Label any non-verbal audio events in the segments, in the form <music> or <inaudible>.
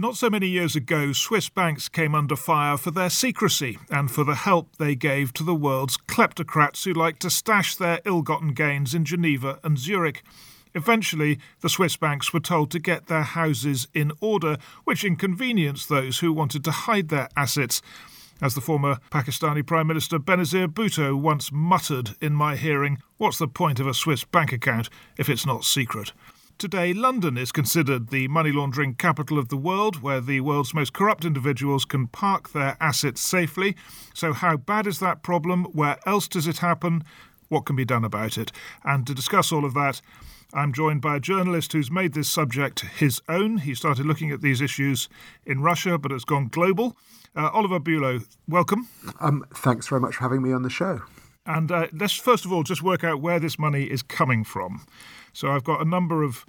Not so many years ago, Swiss banks came under fire for their secrecy and for the help they gave to the world's kleptocrats who like to stash their ill gotten gains in Geneva and Zurich. Eventually, the Swiss banks were told to get their houses in order, which inconvenienced those who wanted to hide their assets. As the former Pakistani Prime Minister Benazir Bhutto once muttered in my hearing, what's the point of a Swiss bank account if it's not secret? Today, London is considered the money laundering capital of the world, where the world's most corrupt individuals can park their assets safely. So, how bad is that problem? Where else does it happen? What can be done about it? And to discuss all of that, I'm joined by a journalist who's made this subject his own. He started looking at these issues in Russia, but it's gone global. Uh, Oliver Bullough, welcome. Um, thanks very much for having me on the show. And uh, let's first of all just work out where this money is coming from. So I've got a number of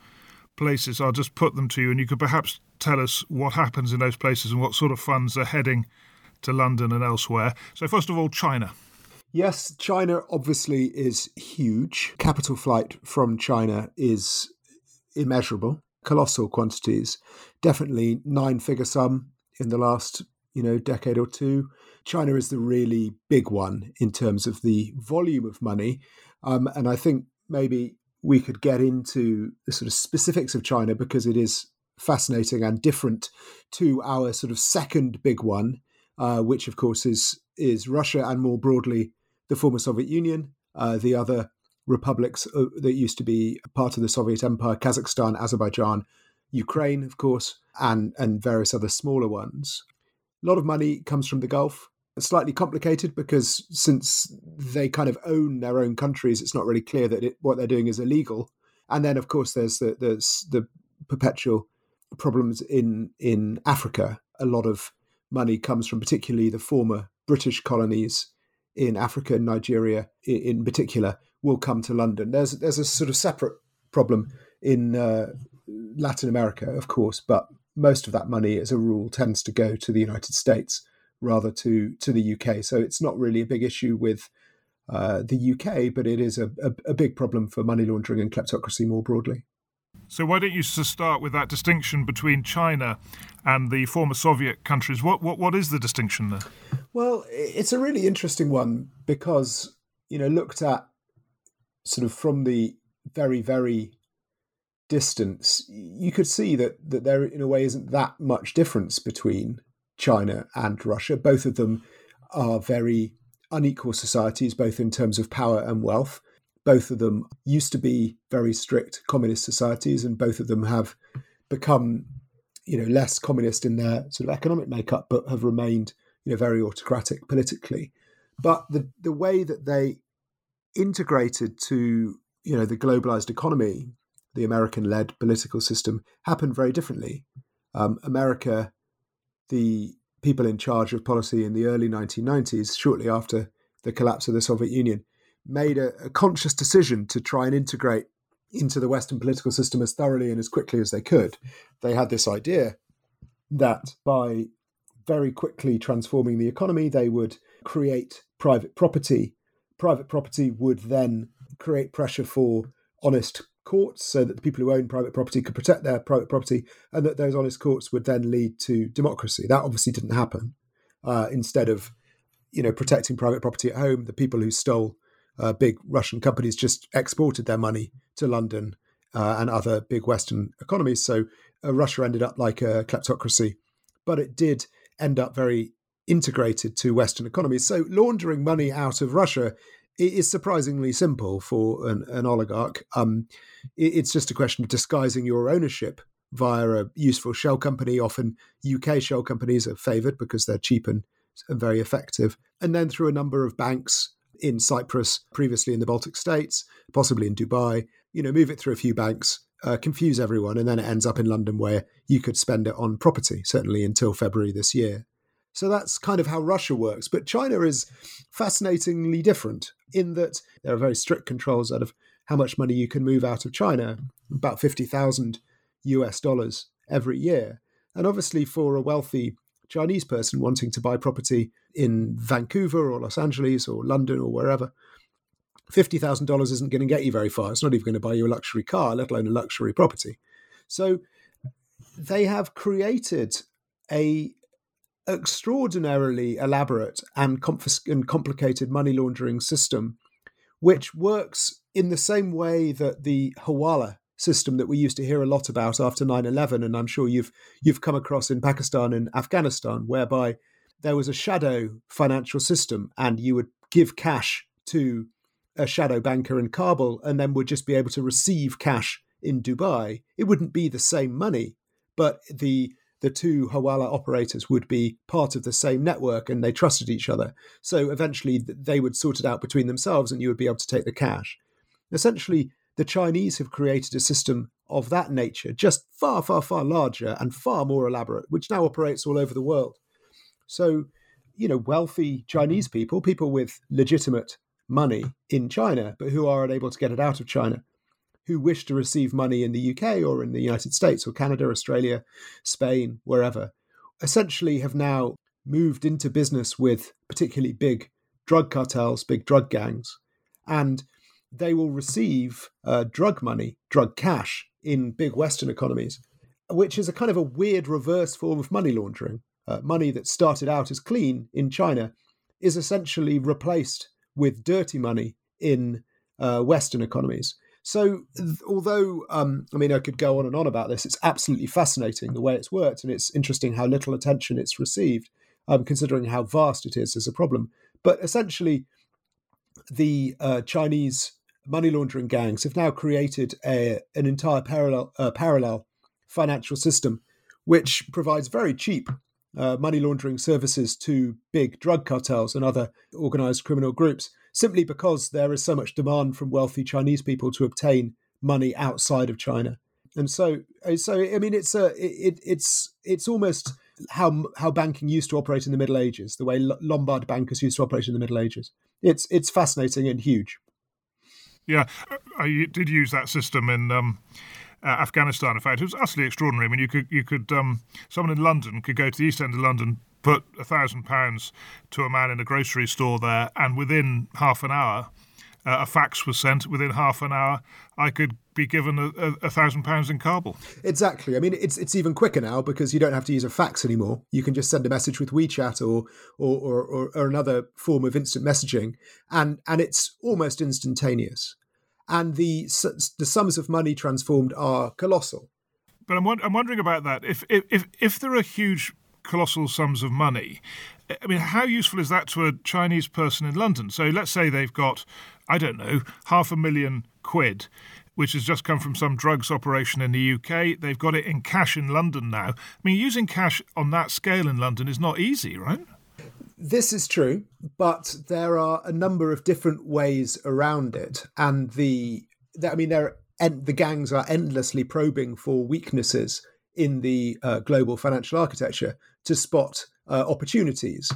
places. I'll just put them to you, and you could perhaps tell us what happens in those places and what sort of funds are heading to London and elsewhere. So, first of all, China. Yes, China obviously is huge. Capital flight from China is immeasurable, colossal quantities. Definitely nine figure sum in the last, you know, decade or two. China is the really big one in terms of the volume of money. Um, and I think maybe we could get into the sort of specifics of China because it is fascinating and different to our sort of second big one, uh, which of course is is Russia and more broadly the former Soviet Union, uh, the other republics uh, that used to be part of the Soviet Empire, Kazakhstan, Azerbaijan, Ukraine, of course, and and various other smaller ones. A lot of money comes from the Gulf slightly complicated because since they kind of own their own countries, it's not really clear that it, what they're doing is illegal. And then, of course, there's the there's the perpetual problems in in Africa. A lot of money comes from particularly the former British colonies in Africa Nigeria, in particular, will come to London. There's there's a sort of separate problem in uh, Latin America, of course, but most of that money, as a rule, tends to go to the United States rather to to the UK. So it's not really a big issue with uh, the UK, but it is a, a, a, big problem for money laundering and kleptocracy more broadly. So why don't you start with that distinction between China and the former Soviet countries? What what what is the distinction there? Well, it's a really interesting one because you know looked at sort of from the very very distance, you could see that that there in a way isn't that much difference between China and Russia. Both of them are very unequal societies, both in terms of power and wealth. Both of them used to be very strict communist societies, and both of them have become, you know, less communist in their sort of economic makeup, but have remained, you know, very autocratic politically. But the the way that they integrated to, you know, the globalized economy, the American-led political system, happened very differently. Um, America the people in charge of policy in the early 1990s, shortly after the collapse of the Soviet Union, made a, a, conscious decision to try and integrate into the Western political system as thoroughly and as quickly as they could. They had this idea that by very quickly transforming the economy, they would create private property. Private property would then create pressure for honest courts so that the people who own private property could protect their private property and that those honest courts would then lead to democracy. That obviously didn't happen. Uh, instead of, you know, protecting private property at home, the people who stole uh, big Russian companies just exported their money to London uh, and other big Western economies. So uh, Russia ended up like a kleptocracy, but it did end up very integrated to Western economies. So laundering money out of Russia it is surprisingly simple for an, an oligarch. Um, it, it's just a question of disguising your ownership via a useful shell company. Often UK shell companies are favoured because they're cheap and, and very effective. And then through a number of banks in Cyprus, previously in the Baltic states, possibly in Dubai, you know, move it through a few banks uh, confuse everyone, and then it ends up in London where you could spend it on property, certainly until February this year. So that's kind of how Russia works. But China is fascinatingly different in that there are very strict controls out of how much money you can move out of China, about 50,000 US dollars every year. And obviously, for a wealthy Chinese person wanting to buy property in Vancouver or Los Angeles or London or wherever, $50,000 isn't going to get you very far. It's not even going to buy you a luxury car, let alone a luxury property. So they have created a extraordinarily elaborate and, confis- and complicated money laundering system, which works in the same way that the Hawala system that we used to hear a lot about after 9/11 and I'm sure you've you've come across in Pakistan and Afghanistan whereby there was a shadow financial system and you would give cash to a shadow banker in Kabul and then would just be able to receive cash in Dubai. It wouldn't be the same money but the the two Hawala operators would be part of the same network and they trusted each other. So eventually they would sort it out between themselves and you would be able to take the cash. Essentially, the Chinese have created a system of that nature, just far, far, far larger and far more elaborate, which now operates all over the world. So, you know, wealthy Chinese people, people with legitimate money in China, but who are unable to get it out of China, who wish to receive money in the UK or in the United States or Canada, Australia, Spain, wherever, essentially have now moved into business with particularly big drug cartels, big drug gangs, and they will receive uh, drug money, drug cash in big Western economies, which is a kind of a weird reverse form of money laundering. Uh, money that started out as clean in China is essentially replaced with dirty money in uh, Western economies. So, although um, I mean, I could go on and on about this, it's absolutely fascinating the way it's worked, and it's interesting how little attention it's received, um, considering how vast it is as a problem. But essentially, the uh, Chinese money laundering gangs have now created a, an entire parallel uh, parallel financial system, which provides very cheap uh, money laundering services to big drug cartels and other organized criminal groups simply because there is so much demand from wealthy Chinese people to obtain money outside of China. And so, uh, so I mean, it's a, it, it's, it's almost how how banking used to operate in the Middle Ages, the way Lombard bankers used to operate in the Middle Ages. It's it's fascinating and huge. Yeah, I did use that system in um, uh, Afghanistan. In fact, it was utterly extraordinary. I mean, you could you could um, someone in London could go to the East End of London, put a thousand pounds to a man in a grocery store there, and within half an hour, uh, a fax was sent. Within half an hour, I could be given a, thousand pounds in Kabul. Exactly. I mean, it's it's even quicker now because you don't have to use a fax anymore. You can just send a message with WeChat or, or, or, or another form of instant messaging, and and it's almost instantaneous. And the the sums of money transformed are colossal. But I'm, I'm wondering about that. If if if there are huge colossal sums of money. Eh, I mean, how useful is that to a Chinese person in London? So let's say they've got, I don't know, half a million quid, which has just come from some drugs operation in the UK. They've got it in cash in London now. I mean, using cash on that scale in London is not easy, right? This is true, but there are a number of different ways around it, and the, I mean, there the gangs are endlessly probing for weaknesses in the uh, global financial architecture to spot uh, opportunities.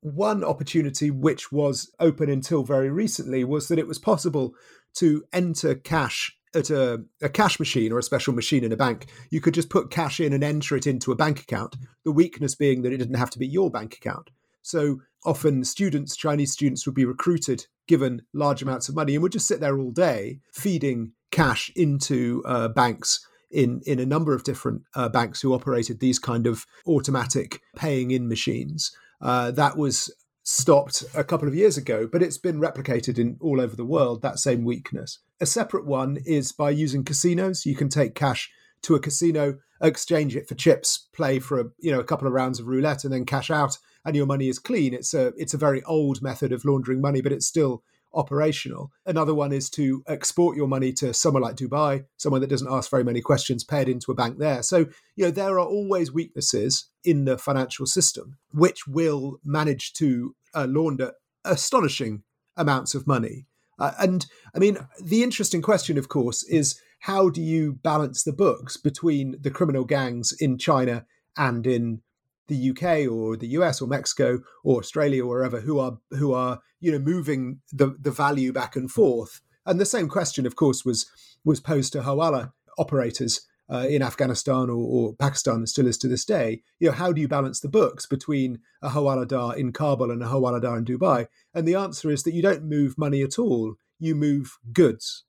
One opportunity, which was open until very recently, was that it was possible to enter cash at a, a, cash machine or a special machine in a bank. You could just put cash in and enter it into a bank account. The weakness being that it didn't have to be your bank account. So often, students, Chinese students, would be recruited, given large amounts of money, and would just sit there all day feeding cash into uh, banks in in a number of different uh, banks who operated these kind of automatic paying in machines. Uh, that was stopped a couple of years ago, but it's been replicated in all over the world. That same weakness. A separate one is by using casinos. You can take cash to a casino, exchange it for chips, play for a you know a couple of rounds of roulette, and then cash out, and your money is clean. It's a it's a very old method of laundering money, but it's still operational. Another one is to export your money to somewhere like Dubai, somewhere that doesn't ask very many questions, it into a bank there. So, you know, there are always weaknesses in the financial system which will manage to uh, launder astonishing amounts of money. Uh, and I mean, the interesting question, of course, is how do you balance the books between the criminal gangs in China and in the UK or the US or Mexico or Australia or wherever who are who are you know moving the the value back and forth. And the same question, of course, was was posed to Hawala operators uh, in Afghanistan or, or, Pakistan and still is to this day. You know, how do you balance the books between a Hawala Dar in Kabul and a Hawala Dar in Dubai? And the answer is that you don't move money at all. You move goods.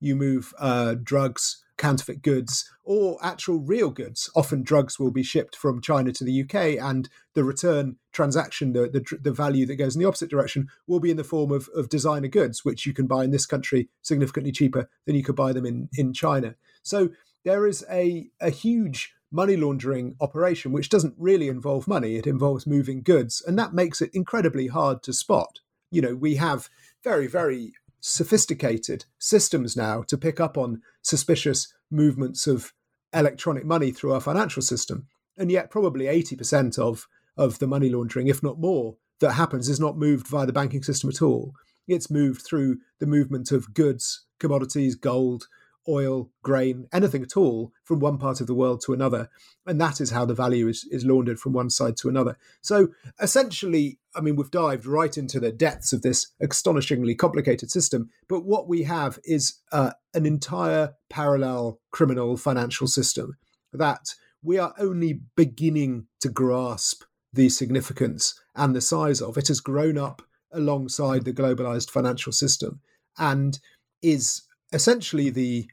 You move uh, drugs, counterfeit goods, or actual real goods. Often drugs will be shipped from China to the UK, and the return transaction, the, the, the, value that goes in the opposite direction, will be in the form of, of designer goods, which you can buy in this country significantly cheaper than you could buy them in, in China. So there is a, a huge money laundering operation which doesn't really involve money, it involves moving goods, and that makes it incredibly hard to spot. You know, we have very, very sophisticated systems now to pick up on suspicious movements of electronic money through our financial system. And yet, probably 80% of, of the money laundering, if not more, that happens is not moved via the banking system at all. It's moved through the movement of goods, commodities, gold, oil, grain, anything at all from one part of the world to another. And that is how the value is, is laundered from one side to another. So essentially, I mean, we've dived right into the depths of this astonishingly complicated system. But what we have is uh, an entire parallel criminal financial system that we are only beginning to grasp the significance and the size of. It has grown up alongside the globalized financial system and is essentially the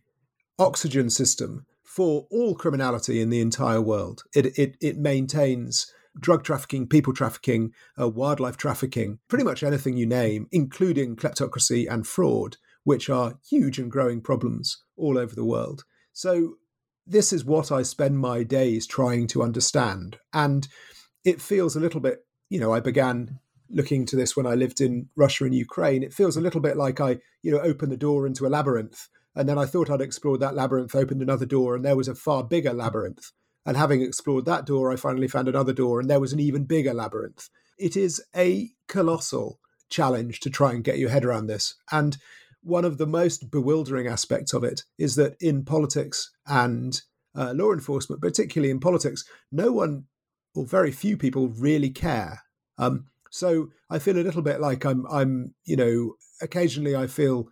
oxygen system for all criminality in the entire world. It, it, it maintains drug trafficking, people trafficking, uh, wildlife trafficking, pretty much anything you name, including kleptocracy and fraud, which are huge and growing problems all over the world. So, this is what I spend my days trying to understand. And it feels a little bit, you know, I began looking to this when I lived in Russia and Ukraine. It feels a little bit like I, you know, opened the door into a labyrinth. And then I thought I'd explored that labyrinth, opened another door, and there was a far bigger labyrinth. And having explored that door, I finally found another door, and there was an even bigger labyrinth. It is a colossal challenge to try and get your head around this. And one of the most bewildering aspects of it is that in politics and uh, law enforcement, particularly in politics, no one or very few people really care. Um, so I feel a little bit like I'm, I'm, you know, occasionally I feel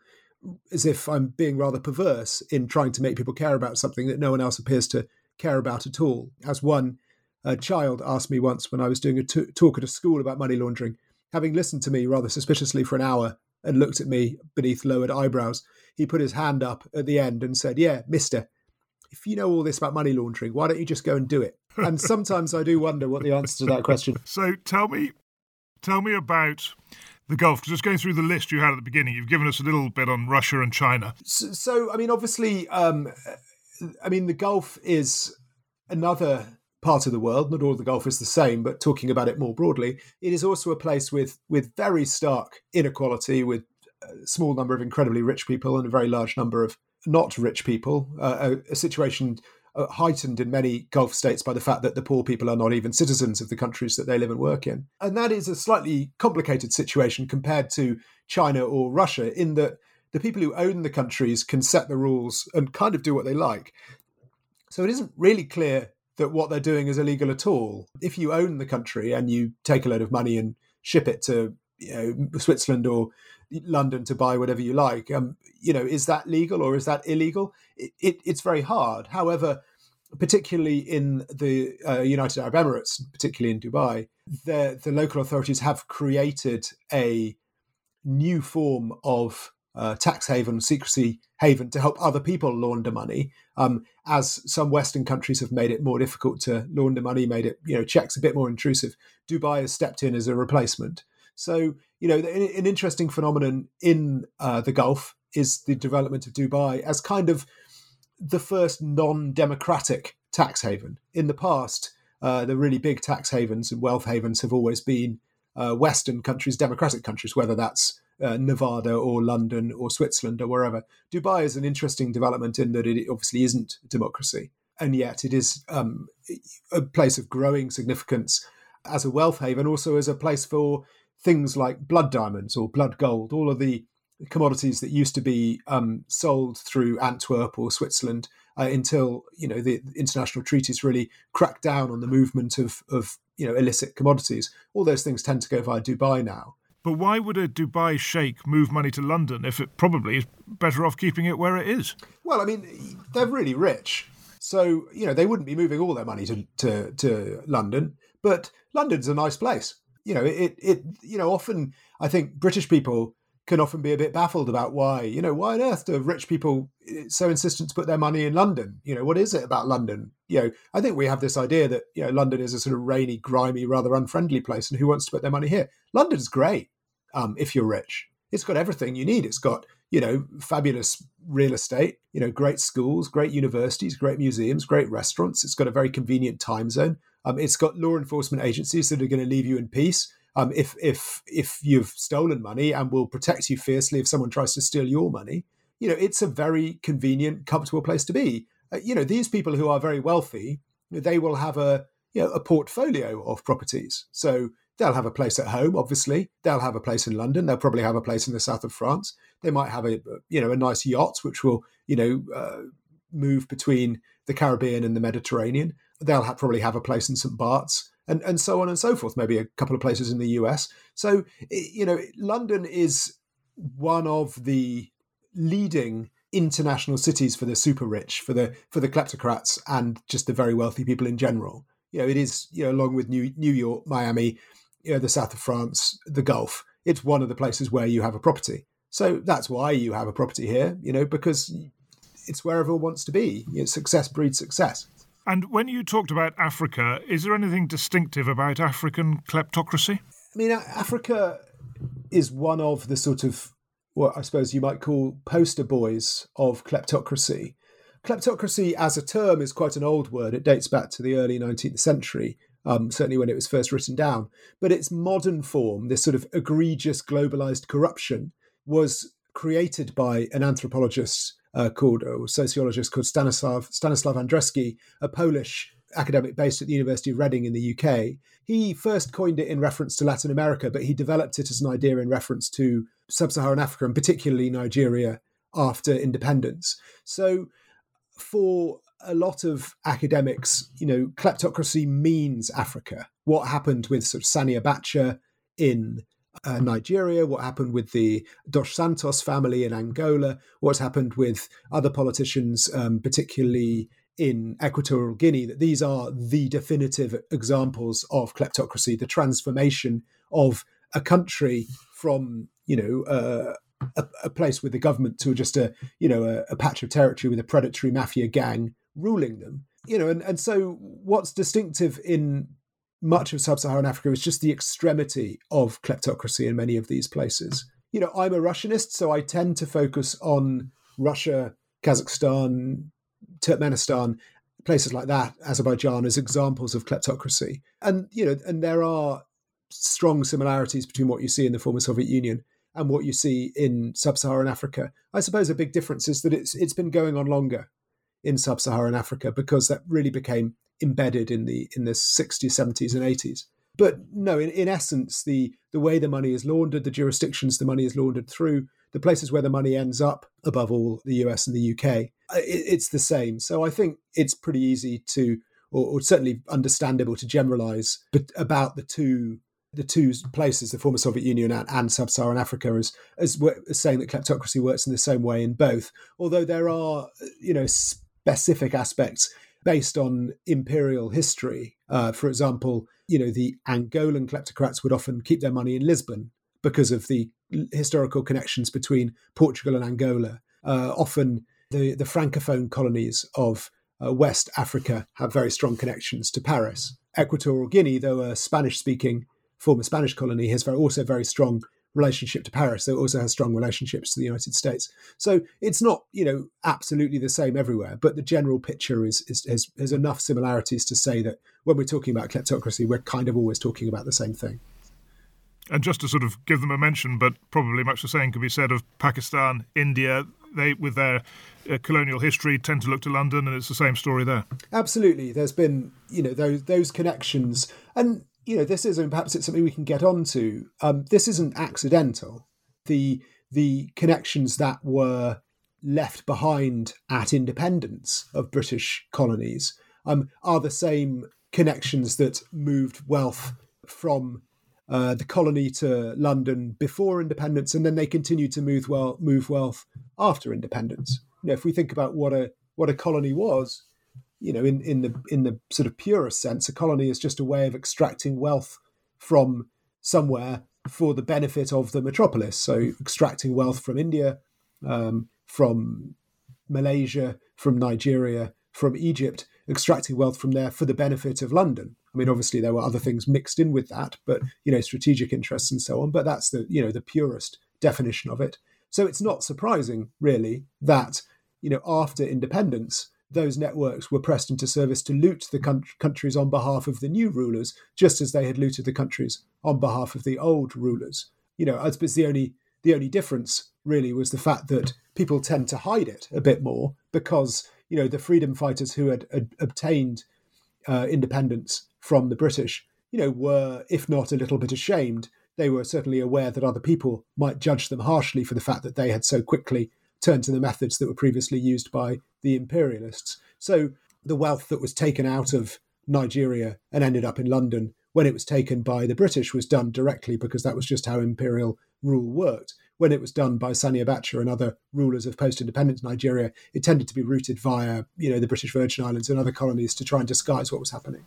as if I'm being rather perverse in trying to make people care about something that no one else appears to care about at all. As one a child asked me once when I was doing a t- talk at a school about money laundering, having listened to me rather suspiciously for an hour and looked at me beneath lowered eyebrows, he put his hand up at the end and said, Yeah, mister, if you know all this about money laundering, why don't you just go and do it? <laughs> And sometimes I do wonder what the answer to that question. So tell me, tell me about the Gulf? Just going through the list you had at the beginning, you've given us a little bit on Russia and China. So, so I mean, obviously, um, I mean, the Gulf is another part of the world. Not all of the Gulf is the same, but talking about it more broadly, it is also a place with with very stark inequality, with a small number of incredibly rich people and a very large number of not rich people. Uh, a, a, situation Uh, heightened in many Gulf states by the fact that the poor people are not even citizens of the countries that they live and work in, and that is a slightly complicated situation compared to China or Russia, in that the people who own the countries can set the rules and kind of do what they like. So it isn't really clear that what they're doing is illegal at all. If you own the country and you take a load of money and ship it to you know, Switzerland or London to buy whatever you like, um, you know, is that legal or is that illegal? It, it, it's very hard. However, particularly in the uh, United Arab Emirates, particularly in Dubai, the, the local authorities have created a new form of uh, tax haven, secrecy haven to help other people launder money. Um, as some Western countries have made it more difficult to launder money, made it you know checks a bit more intrusive. Dubai has stepped in as a replacement. So you know an interesting phenomenon in uh, the Gulf is the development of Dubai as kind of the first non-democratic tax haven. In the past, uh, the really big tax havens and wealth havens have always been uh, Western countries, democratic countries, whether that's uh, Nevada or London or Switzerland or wherever. Dubai is an interesting development in that it obviously isn't democracy, and yet it is um, a place of growing significance as a wealth haven, also as a place for things like blood diamonds or blood gold, all of the commodities that used to be um, sold through Antwerp or Switzerland uh, until you know the international treaties really cracked down on the movement of of you know illicit commodities. All those things tend to go via Dubai now. But why would a Dubai sheikh move money to London if it probably is better off keeping it where it is? Well, I mean, they're really rich. So, you know, they wouldn't be moving all their money to, to, to London, but London's a nice place. You know, it, it, you know, often I think British people can often be a bit baffled about why, you know, why on earth do rich people eh, so insistent to put their money in London? You know, what is it about London? You know, I think we have this idea that, you know, London is a sort of rainy, grimy, rather unfriendly place and who wants to put their money here? London's great um, if you're rich. It's got everything you need. It's got, you know, fabulous real estate, you know, great schools, great universities, great museums, great restaurants. It's got a very convenient time zone. Um, it's got law enforcement agencies that are going to leave you in peace um, if if if you've stolen money and will protect you fiercely if someone tries to steal your money. You know, it's a very convenient, comfortable place to be. Uh, you know, these people who are very wealthy, they will have a you know a portfolio of properties. So They'll have a place at home, obviously. They'll have a place in London. They'll probably have a place in the south of France. They might have a you know a nice yacht which will you know uh, move between the Caribbean and the Mediterranean. They'll have, probably have a place in St Bart's and and so on and so forth. Maybe a couple of places in the US. So you know London is one of the leading international cities for the super rich, for the for the kleptocrats, and just the very wealthy people in general. You know, it is you know along with New New York, Miami, you know, the south of France, the Gulf. It's one of the places where you have a property. So that's why you have a property here, you know, because it's where everyone wants to be. You know, success breeds success. And when you talked about Africa, is there anything distinctive about African kleptocracy? I mean, Africa is one of the sort of what I suppose you might call poster boys of kleptocracy. Kleptocracy as a term is quite an old word. It dates back to the early 19th century um, certainly when it was first written down. But its modern form, this sort of egregious globalized corruption, was created by an anthropologist uh, called, or sociologist called Stanislav, Stanislav Andreski, a Polish academic based at the University of Reading in the UK. He first coined it in reference to Latin America, but he developed it as an idea in reference to sub Saharan Africa and particularly Nigeria after independence. So, for a lot of academics, you know, kleptocracy means Africa. What happened with sort of Sani Abacha in uh, Nigeria, what happened with the Dos Santos family in Angola, what's happened with other politicians, um, particularly in Equatorial Guinea, that these are the definitive examples of kleptocracy, the transformation of a country from, you know, uh, a, a, place with the government to just a, you know, a, a patch of territory with a predatory mafia gang ruling them. You know, and, and so what's distinctive in much of sub-Saharan Africa is just the extremity of kleptocracy in many of these places. You know, I'm a Russianist, so I tend to focus on Russia, Kazakhstan, Turkmenistan, places like that, Azerbaijan, as examples of kleptocracy. And you know, and there are strong similarities between what you see in the former Soviet Union and what you see in sub-Saharan Africa. I suppose a big difference is that it's it's been going on longer in sub-Saharan Africa because that really became embedded in the in the 60s, 70s, and 80s. But no, in, in essence, the the way the money is laundered, the jurisdictions the money is laundered through, the places where the money ends up, above all, the US and the UK, uh, it, it's the same. So I think it's pretty easy to, or, or certainly understandable to generalize about the two the two places, the former Soviet Union and, and sub-Saharan Africa, as, as as saying that kleptocracy works in the same way in both. Although there are, you know, specific aspects based on imperial history. Uh, for example, you know, the Angolan kleptocrats would often keep their money in Lisbon because of the historical connections between Portugal and Angola. Uh, often, the, the francophone colonies of uh, West Africa have very strong connections to Paris. Equatorial Guinea, though a Spanish speaking former Spanish colony, has very, also very strong relationship to Paris, it also has strong relationships to the United States. So it's not, you know, absolutely the same everywhere, but the general picture is, is has, has enough similarities to say that when we're talking about kleptocracy, we're kind of always talking about the same thing. And just to sort of give them a mention, but probably much the same could be said of Pakistan, India. They, with their uh, colonial history, tend to look to London, and it's the same story there. Absolutely, there's been you know those those connections, and you know, this is, and perhaps it's something we can get onto. Um, this isn't accidental. The the connections that were left behind at independence of British colonies um, are the same connections that moved wealth from uh, the colony to London before independence, and then they continued to move well move wealth after independence. You know, if we think about what a what a colony was, you know, in, in the in the sort of purest sense, a colony is just a way of extracting wealth from somewhere for the benefit of the metropolis. So extracting wealth from India, um, from Malaysia, from Nigeria, from Egypt, extracting wealth from there for the benefit of London. I mean, obviously there were other things mixed in with that, but you know, strategic interests and so on. But that's the you know the purest definition of it. So it's not surprising, really, that you know after independence, those networks were pressed into service to loot the countries on behalf of the new rulers, just as they had looted the countries on behalf of the old rulers. You know, I suppose the only the only difference really was the fact that people tend to hide it a bit more because you know the freedom fighters who had, had obtained uh, independence from the British, you know, were if not a little bit ashamed, they were certainly aware that other people might judge them harshly for the fact that they had so quickly turned to the methods that were previously used by the imperialists. So the wealth that was taken out of Nigeria and ended up in London when it was taken by the British was done directly because that was just how imperial rule worked. When it was done by Sani Abacha and other rulers of post-independence Nigeria, it tended to be routed via, you know, the British Virgin Islands and other colonies to try and disguise what was happening.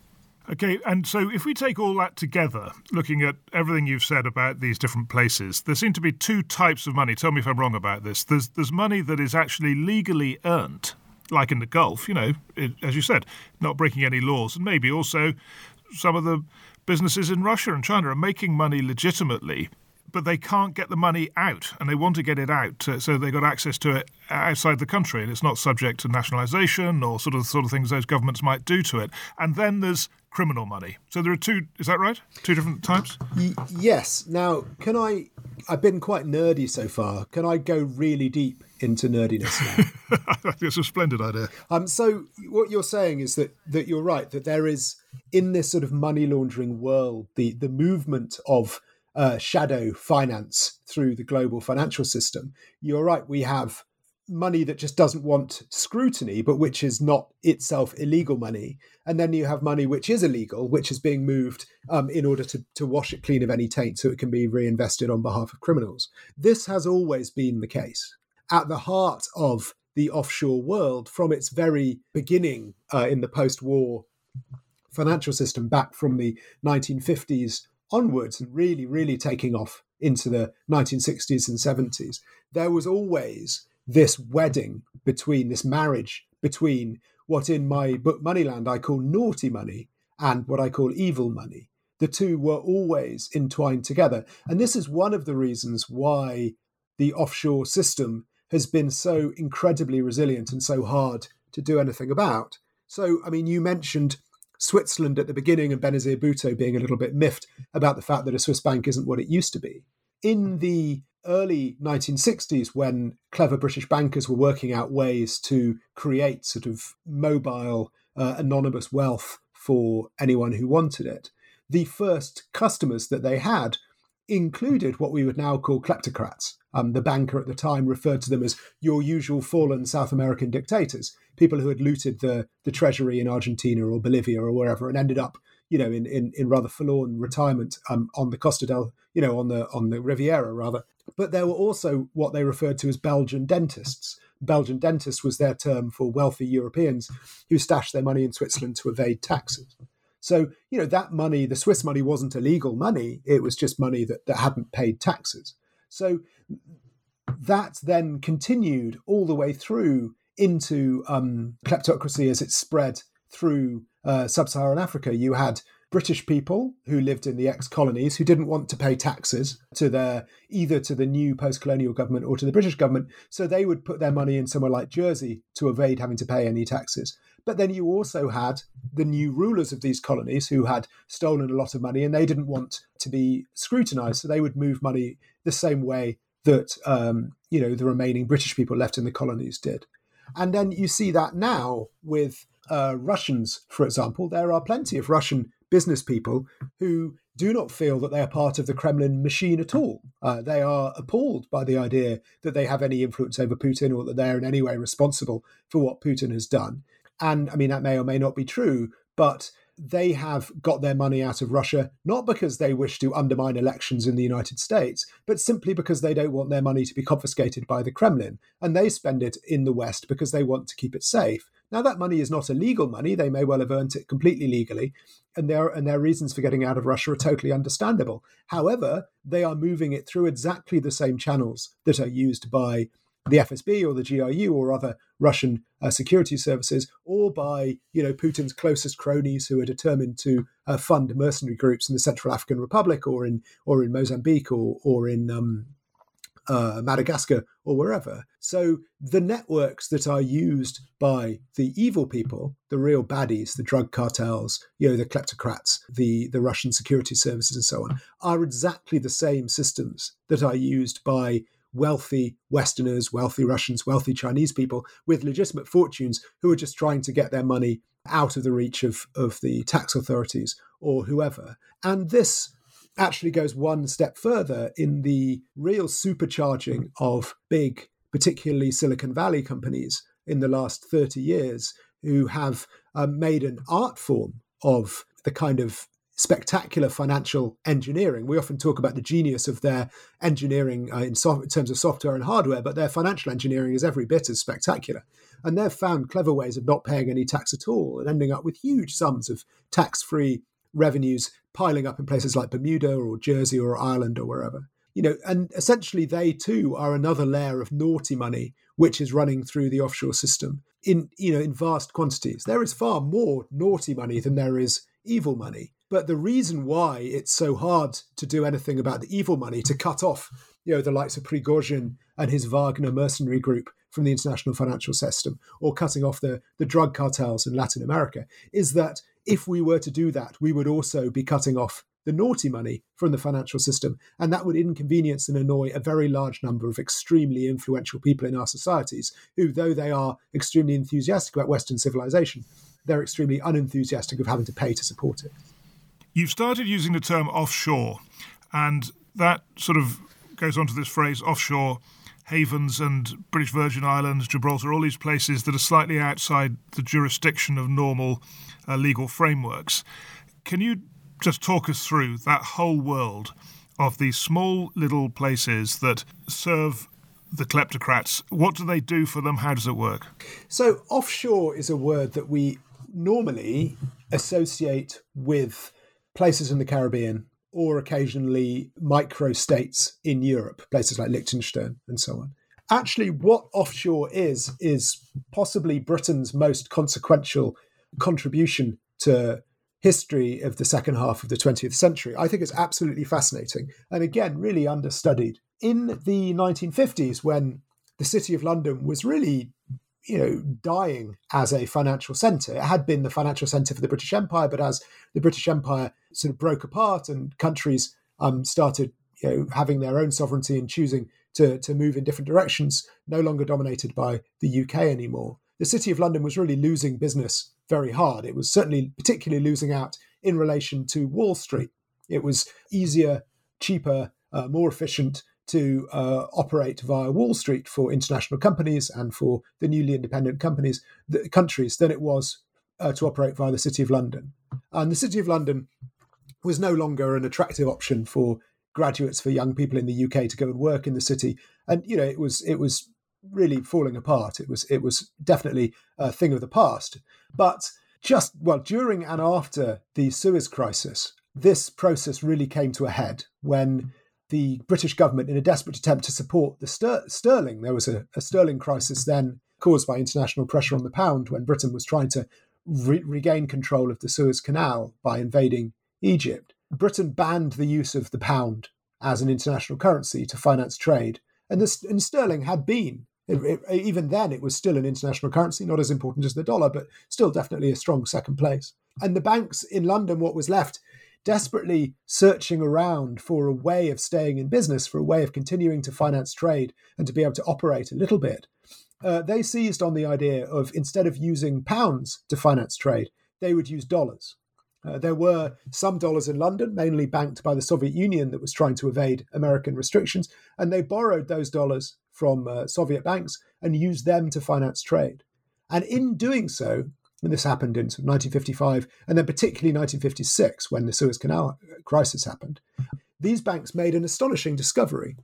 Okay, and so if we take all that together, looking at everything you've said about these different places, there seem to be two types of money. Tell me if I'm wrong about this. There's there's money that is actually legally earned, like in the Gulf, you know, it, as you said, not breaking any laws, and maybe also some of the businesses in Russia and China are making money legitimately but they can't get the money out, and they want to get it out, so they've got access to it outside the country, and it's not subject to nationalisation or sort of sort of things those governments might do to it. And then there's criminal money. So there are two. Is that right? Two different types. Yes. Now, can I? I've been quite nerdy so far. Can I go really deep into nerdiness now? I <laughs> think it's a splendid idea. Um. So what you're saying is that that you're right. That there is in this sort of money laundering world the the movement of uh, shadow finance through the global financial system. You're right, we have money that just doesn't want scrutiny, but which is not itself illegal money. And then you have money which is illegal, which is being moved um, in order to, to wash it clean of any taint so it can be reinvested on behalf of criminals. This has always been the case. At the heart of the offshore world, from its very beginning uh, in the post war financial system back from the 1950s onwards and really, really taking off into the 1960s and 70s, there was always this wedding between this marriage between what in my book Moneyland I call naughty money and what I call evil money. The two were always entwined together. And this is one of the reasons why the offshore system has been so incredibly resilient and so hard to do anything about. So, I mean, you mentioned Switzerland at the beginning and Benazir Bhutto being a little bit miffed about the fact that a Swiss bank isn't what it used to be. In the early 1960s, when clever British bankers were working out ways to create sort of mobile, uh, anonymous wealth for anyone who wanted it, the first customers that they had included what we would now call kleptocrats. Um, the banker at the time referred to them as your usual fallen South American dictators, people who had looted the, the treasury in Argentina or Bolivia or wherever and ended up, you know, in, in, in rather forlorn retirement um, on the Costa del, you know, on the on the Riviera rather. But there were also what they referred to as Belgian dentists. Belgian dentist was their term for wealthy Europeans who stashed their money in Switzerland to evade taxes. So, you know, that money, the Swiss money wasn't illegal money, it was just money that, that hadn't paid taxes. So that then continued all the way through into um, kleptocracy as it spread through uh, sub Saharan Africa. You had British people who lived in the ex colonies who didn't want to pay taxes to their either to the new post colonial government or to the British government. So they would put their money in somewhere like Jersey to evade having to pay any taxes. But then you also had the new rulers of these colonies who had stolen a lot of money and they didn't want to be scrutinized. So they would move money the same way that um, you know the remaining British people left in the colonies did. And then you see that now with uh, Russians, for example. There are plenty of Russian business people who do not feel that they are part of the Kremlin machine at all. Uh, they are appalled by the idea that they have any influence over Putin or that they are in any way responsible for what Putin has done. And I mean, that may or may not be true, but they have got their money out of Russia, not because they wish to undermine elections in the United States, but simply because they don't want their money to be confiscated by the Kremlin. And they spend it in the West because they want to keep it safe. Now, that money is not illegal money. They may well have earned it completely legally, and their, and their reasons for getting out of Russia are totally understandable. However, they are moving it through exactly the same channels that are used by the FSB or the GRU or other Russian uh, security services, or by you know Putin's closest cronies who are determined to uh, fund mercenary groups in the Central African Republic or in or in Mozambique or or in um, uh, Madagascar or wherever. So the networks that are used by the evil people, the real baddies, the drug cartels, you know, the kleptocrats, the the Russian security services, and so on, are exactly the same systems that are used by wealthy Westerners, wealthy Russians, wealthy Chinese people with legitimate fortunes who are just trying to get their money out of the reach of, of the tax authorities or whoever. And this actually goes one step further in the real supercharging of big, particularly Silicon Valley companies in the last 30 years who have um, made an art form of the kind of spectacular financial engineering. We often talk about the genius of their engineering uh, in, so- in, terms of software and hardware, but their financial engineering is every bit as spectacular. And they've found clever ways of not paying any tax at all and ending up with huge sums of tax free revenues piling up in places like Bermuda or Jersey or Ireland or wherever. You know, and essentially they too are another layer of naughty money which is running through the offshore system in you know in vast quantities. There is far more naughty money than there is evil money. But the reason why it's so hard to do anything about the evil money, to cut off, you know, the likes of Prigozhin and his Wagner mercenary group from the international financial system, or cutting off the, the drug cartels in Latin America, is that if we were to do that, we would also be cutting off the naughty money from the financial system. And that would inconvenience and annoy a very large number of extremely influential people in our societies, who, though they are extremely enthusiastic about Western civilization, they're extremely unenthusiastic of having to pay to support it. You've started using the term offshore, and that sort of goes on to this phrase offshore havens and British Virgin Islands, Gibraltar, all these places that are slightly outside the jurisdiction of normal uh, legal frameworks. Can you just talk us through that whole world of these small little places that serve the kleptocrats? What do they do for them? How does it work? So, offshore is a word that we normally associate with places in the Caribbean or occasionally micro states in Europe, places like Liechtenstein and so on. Actually, what offshore is, is possibly Britain's most consequential contribution to history of the second half of the 20th century. I think it's absolutely fascinating and again, really understudied. In the 1950s, when the City of London was really you know, dying as a financial centre. It had been the financial centre for the British Empire, but as the British Empire sort of broke apart and countries um, started, you know, having their own sovereignty and choosing to to move in different directions, no longer dominated by the UK anymore. The City of London was really losing business very hard. It was certainly particularly losing out in relation to Wall Street. It was easier, cheaper, uh, more efficient to uh, operate via Wall Street for international companies and for the newly independent companies, the countries, than it was uh, to operate via the City of London. And the City of London was no longer an attractive option for graduates, for young people in the UK to go and work in the city. And you know, it was it was really falling apart. It was it was definitely a thing of the past. But just well during and after the Suez crisis, this process really came to a head when the British government in a desperate attempt to support the ster- sterling. There was a, a, sterling crisis then caused by international pressure on the pound when Britain was trying to re- regain control of the Suez Canal by invading Egypt. Britain banned the use of the pound as an international currency to finance trade, and, this, and sterling had been. It, it, even then, it was still an international currency, not as important as the dollar, but still definitely a strong second place. And the banks in London, what was left, desperately searching around for a way of staying in business, for a way of continuing to finance trade and to be able to operate a little bit, uh, they seized on the idea of instead of using pounds to finance trade, they would use dollars. Uh, there were some dollars in London, mainly banked by the Soviet Union, that was trying to evade American restrictions, and they borrowed those dollars from uh, Soviet banks and used them to finance trade. And in doing so, and this happened in 1955 and then particularly 1956 when the Suez Canal crisis happened, these banks made an astonishing discovery.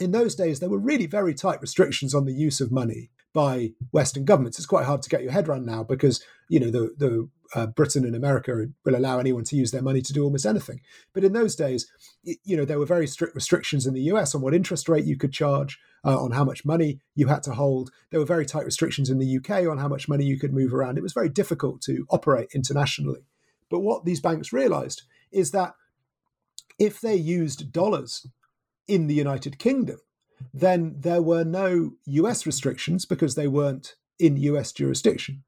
In those days, there were really very tight restrictions on the use of money by Western governments. It's quite hard to get your head around now because you know the the uh, Britain and America will allow anyone to use their money to do almost anything. But in those days, you know there were very strict restrictions in the US on what interest rate you could charge, uh, on how much money you had to hold. There were very tight restrictions in the UK on how much money you could move around. It was very difficult to operate internationally. But what these banks realized is that if they used dollars in the United Kingdom, then there were no US restrictions because they weren't in US jurisdiction.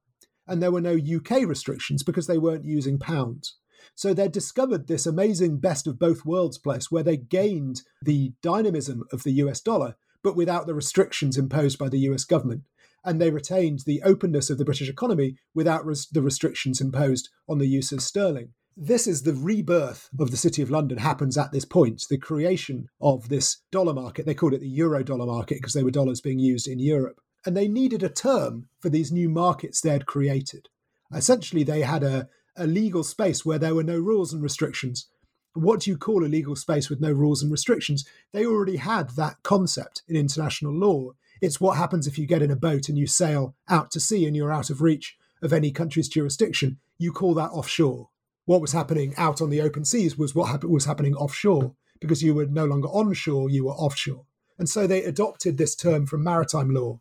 And there were no UK restrictions because they weren't using pounds. So they discovered this amazing best of both worlds place where they gained the dynamism of the US dollar, but without the restrictions imposed by the US government. And they retained the openness of the British economy without res- the restrictions imposed on the use of sterling this is the rebirth of the City of London happens at this point. The creation of this dollar market, they called it the euro dollar market because they were dollars being used in Europe. And they needed a term for these new markets they had created. Essentially, they had a, a legal space where there were no rules and restrictions. What do you call a legal space with no rules and restrictions? They already had that concept in international law. It's what happens if you get in a boat and you sail out to sea and you're out of reach of any country's jurisdiction. You call that offshore what was happening out on the open seas was what was happening offshore because you were no longer onshore, you were offshore. And so they adopted this term from maritime law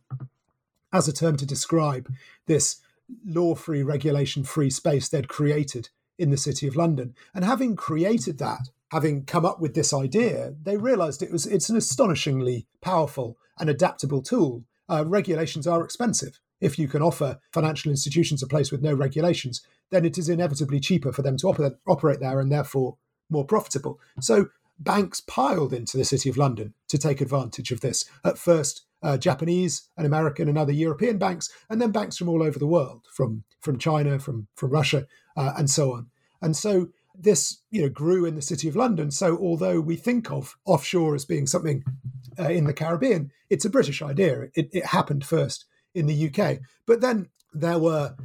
as a term to describe this law free, regulation free space they'd created in the City of London. And having created that, having come up with this idea, they realized it was it's an astonishingly powerful and adaptable tool. Uh, regulations are expensive. If you can offer financial institutions a place with no regulations, then it is inevitably cheaper for them to operate, operate there and therefore more profitable. So banks piled into the City of London to take advantage of this. At first, uh, Japanese and American and other European banks, and then banks from all over the world, from from China, from from Russia, uh, and so on. And so this, you know, grew in the City of London. So although we think of offshore as being something uh, in the Caribbean, it's a British idea. It, it happened first in the UK, but then there were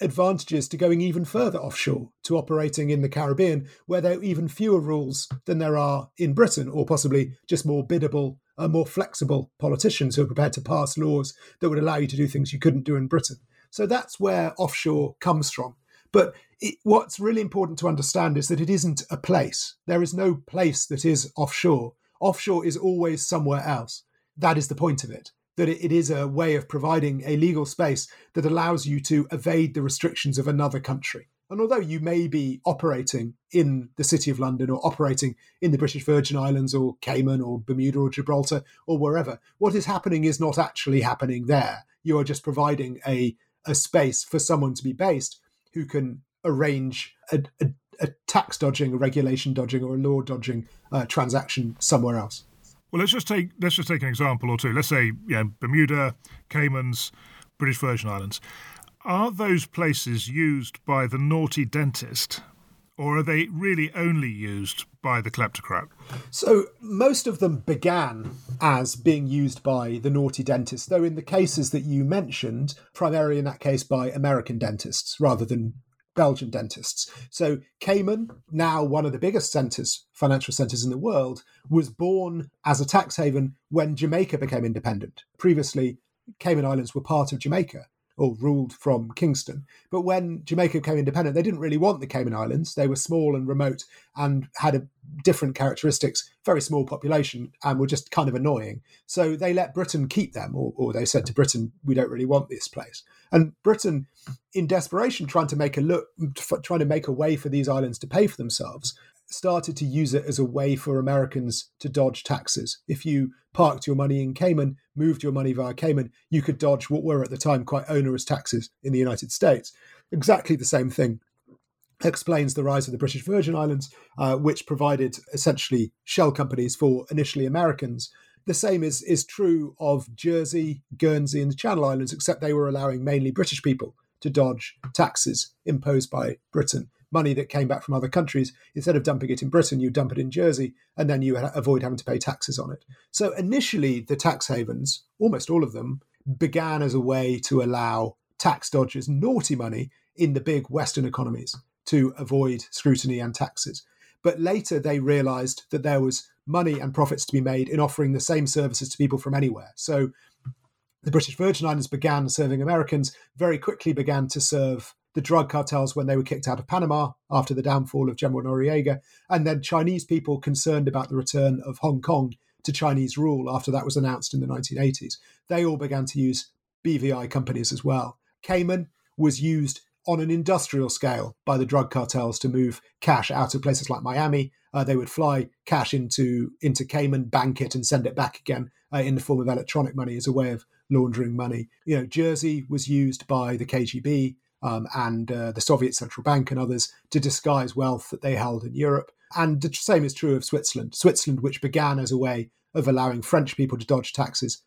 advantages to going even further offshore to operating in the Caribbean, where there are even fewer rules than there are in Britain, or possibly just more biddable, uh, more flexible politicians who are prepared to pass laws that would allow you to do things you couldn't do in Britain. So that's where offshore comes from. But it, what's really important to understand is that it isn't a place. There is no place that is offshore. Offshore is always somewhere else. That is the point of it that it is a way of providing a legal space that allows you to evade the restrictions of another country. And although you may be operating in the City of London or operating in the British Virgin Islands or Cayman or Bermuda or Gibraltar or wherever, what is happening is not actually happening there. You are just providing a, a space for someone to be based who can arrange a, a, a tax dodging, a regulation dodging, or a law dodging uh, transaction somewhere else. Well, let's just take let's just take an example or two. Let's say know, Bermuda, Caymans, British Virgin Islands. Are those places used by the naughty dentist, or are they really only used by the kleptocrat? So most of them began as being used by the naughty dentist, though in the cases that you mentioned, primarily in that case by American dentists rather than Belgian dentists. So Cayman, now one of the biggest centres, financial centres in the world, was born as a tax haven when Jamaica became independent. Previously, Cayman Islands were part of Jamaica or ruled from Kingston. But when Jamaica became independent, they didn't really want the Cayman Islands. They were small and remote and had a, different characteristics, very small population, and were just kind of annoying. So they let Britain keep them, or, or they said to Britain, "We don't really want this place." And Britain, in desperation, trying to make a look, trying to make a way for these islands to pay for themselves, started to use it as a way for Americans to dodge taxes. If you parked your money in Cayman, moved your money via Cayman, you could dodge what were at the time quite onerous taxes in the United States. Exactly the same thing explains the rise of the British Virgin Islands, uh, which provided essentially shell companies for initially Americans. The same is, is true of Jersey, Guernsey, and the Channel Islands, except they were allowing mainly British people to dodge taxes imposed by Britain money that came back from other countries, instead of dumping it in Britain, you dump it in Jersey, and then you avoid having to pay taxes on it. So initially, the tax havens, almost all of them, began as a way to allow tax dodgers naughty money in the big Western economies to avoid scrutiny and taxes. But later they realized that there was money and profits to be made in offering the same services to people from anywhere. So the British Virgin Islands began serving Americans, very quickly began to serve the drug cartels when they were kicked out of Panama after the downfall of General Noriega, and then Chinese people concerned about the return of Hong Kong to Chinese rule after that was announced in the 1980s. They all began to use BVI companies as well. Cayman was used on an industrial scale by the drug cartels to move cash out of places like Miami. Uh, they would fly cash into into Cayman, bank it, and send it back again uh, in the form of electronic money as a way of laundering money. You know, Jersey was used by the KGB um, and uh, the Soviet Central Bank and others to disguise wealth that they held in Europe. And the same is true of Switzerland. Switzerland, which began as a way of allowing French people to dodge taxes,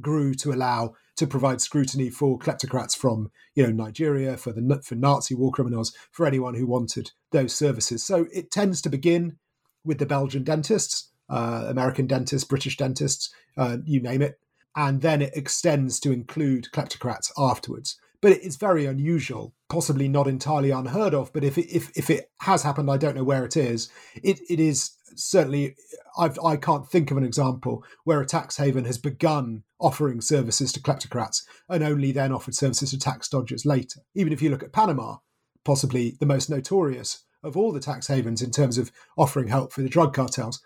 grew to allow to provide scrutiny for kleptocrats from you know Nigeria, for the for Nazi war criminals, for anyone who wanted those services. So it tends to begin with the Belgian dentists, uh, American dentists, British dentists, uh, you name it, and then it extends to include kleptocrats afterwards. But it's very unusual, possibly not entirely unheard of. But if it, if if it has happened, I don't know where it is. It it is certainly I've, I can't think of an example where a tax haven has begun offering services to kleptocrats and only then offered services to tax dodgers later. Even if you look at Panama, possibly the most notorious of all the tax havens in terms of offering help for the drug cartels,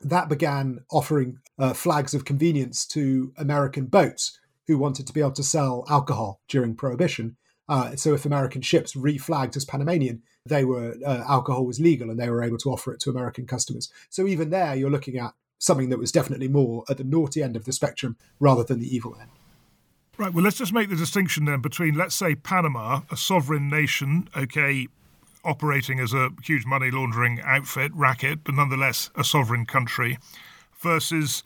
that began offering uh, flags of convenience to American boats who wanted to be able to sell alcohol during Prohibition. Uh, so if American ships reflagged as Panamanian, they were uh, alcohol was legal and they were able to offer it to American customers. So even there, you're looking at something that was definitely more at the naughty end of the spectrum rather than the evil end. Right. Well, let's just make the distinction then between, let's say, Panama, a sovereign nation, okay, operating as a huge money laundering outfit, racket, but nonetheless a sovereign country, versus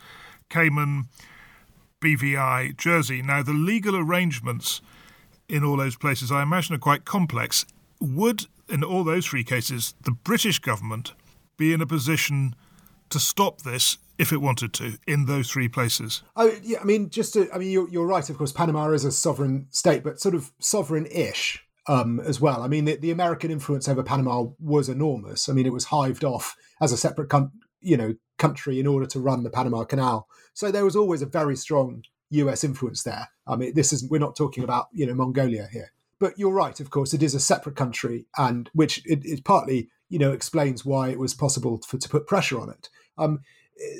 Cayman, BVI, Jersey. Now, the legal arrangements in all those places, I imagine, are quite complex. Would in all those three cases, the British government be in a position to stop this if it wanted to in those three places? Oh, yeah. I mean, just to, I mean, you're, you're right. Of course, Panama is a sovereign state, but sort of sovereign-ish um, as well. I mean, the, the, American influence over Panama was enormous. I mean, it was hived off as a separate, com- you know, country in order to run the Panama Canal. So there was always a very strong U.S. influence there. I mean, this is we're not talking about you know Mongolia here. But you're right, of course, it is a separate country, and which it, it partly, you know, explains why it was possible for, to put pressure on it. Um,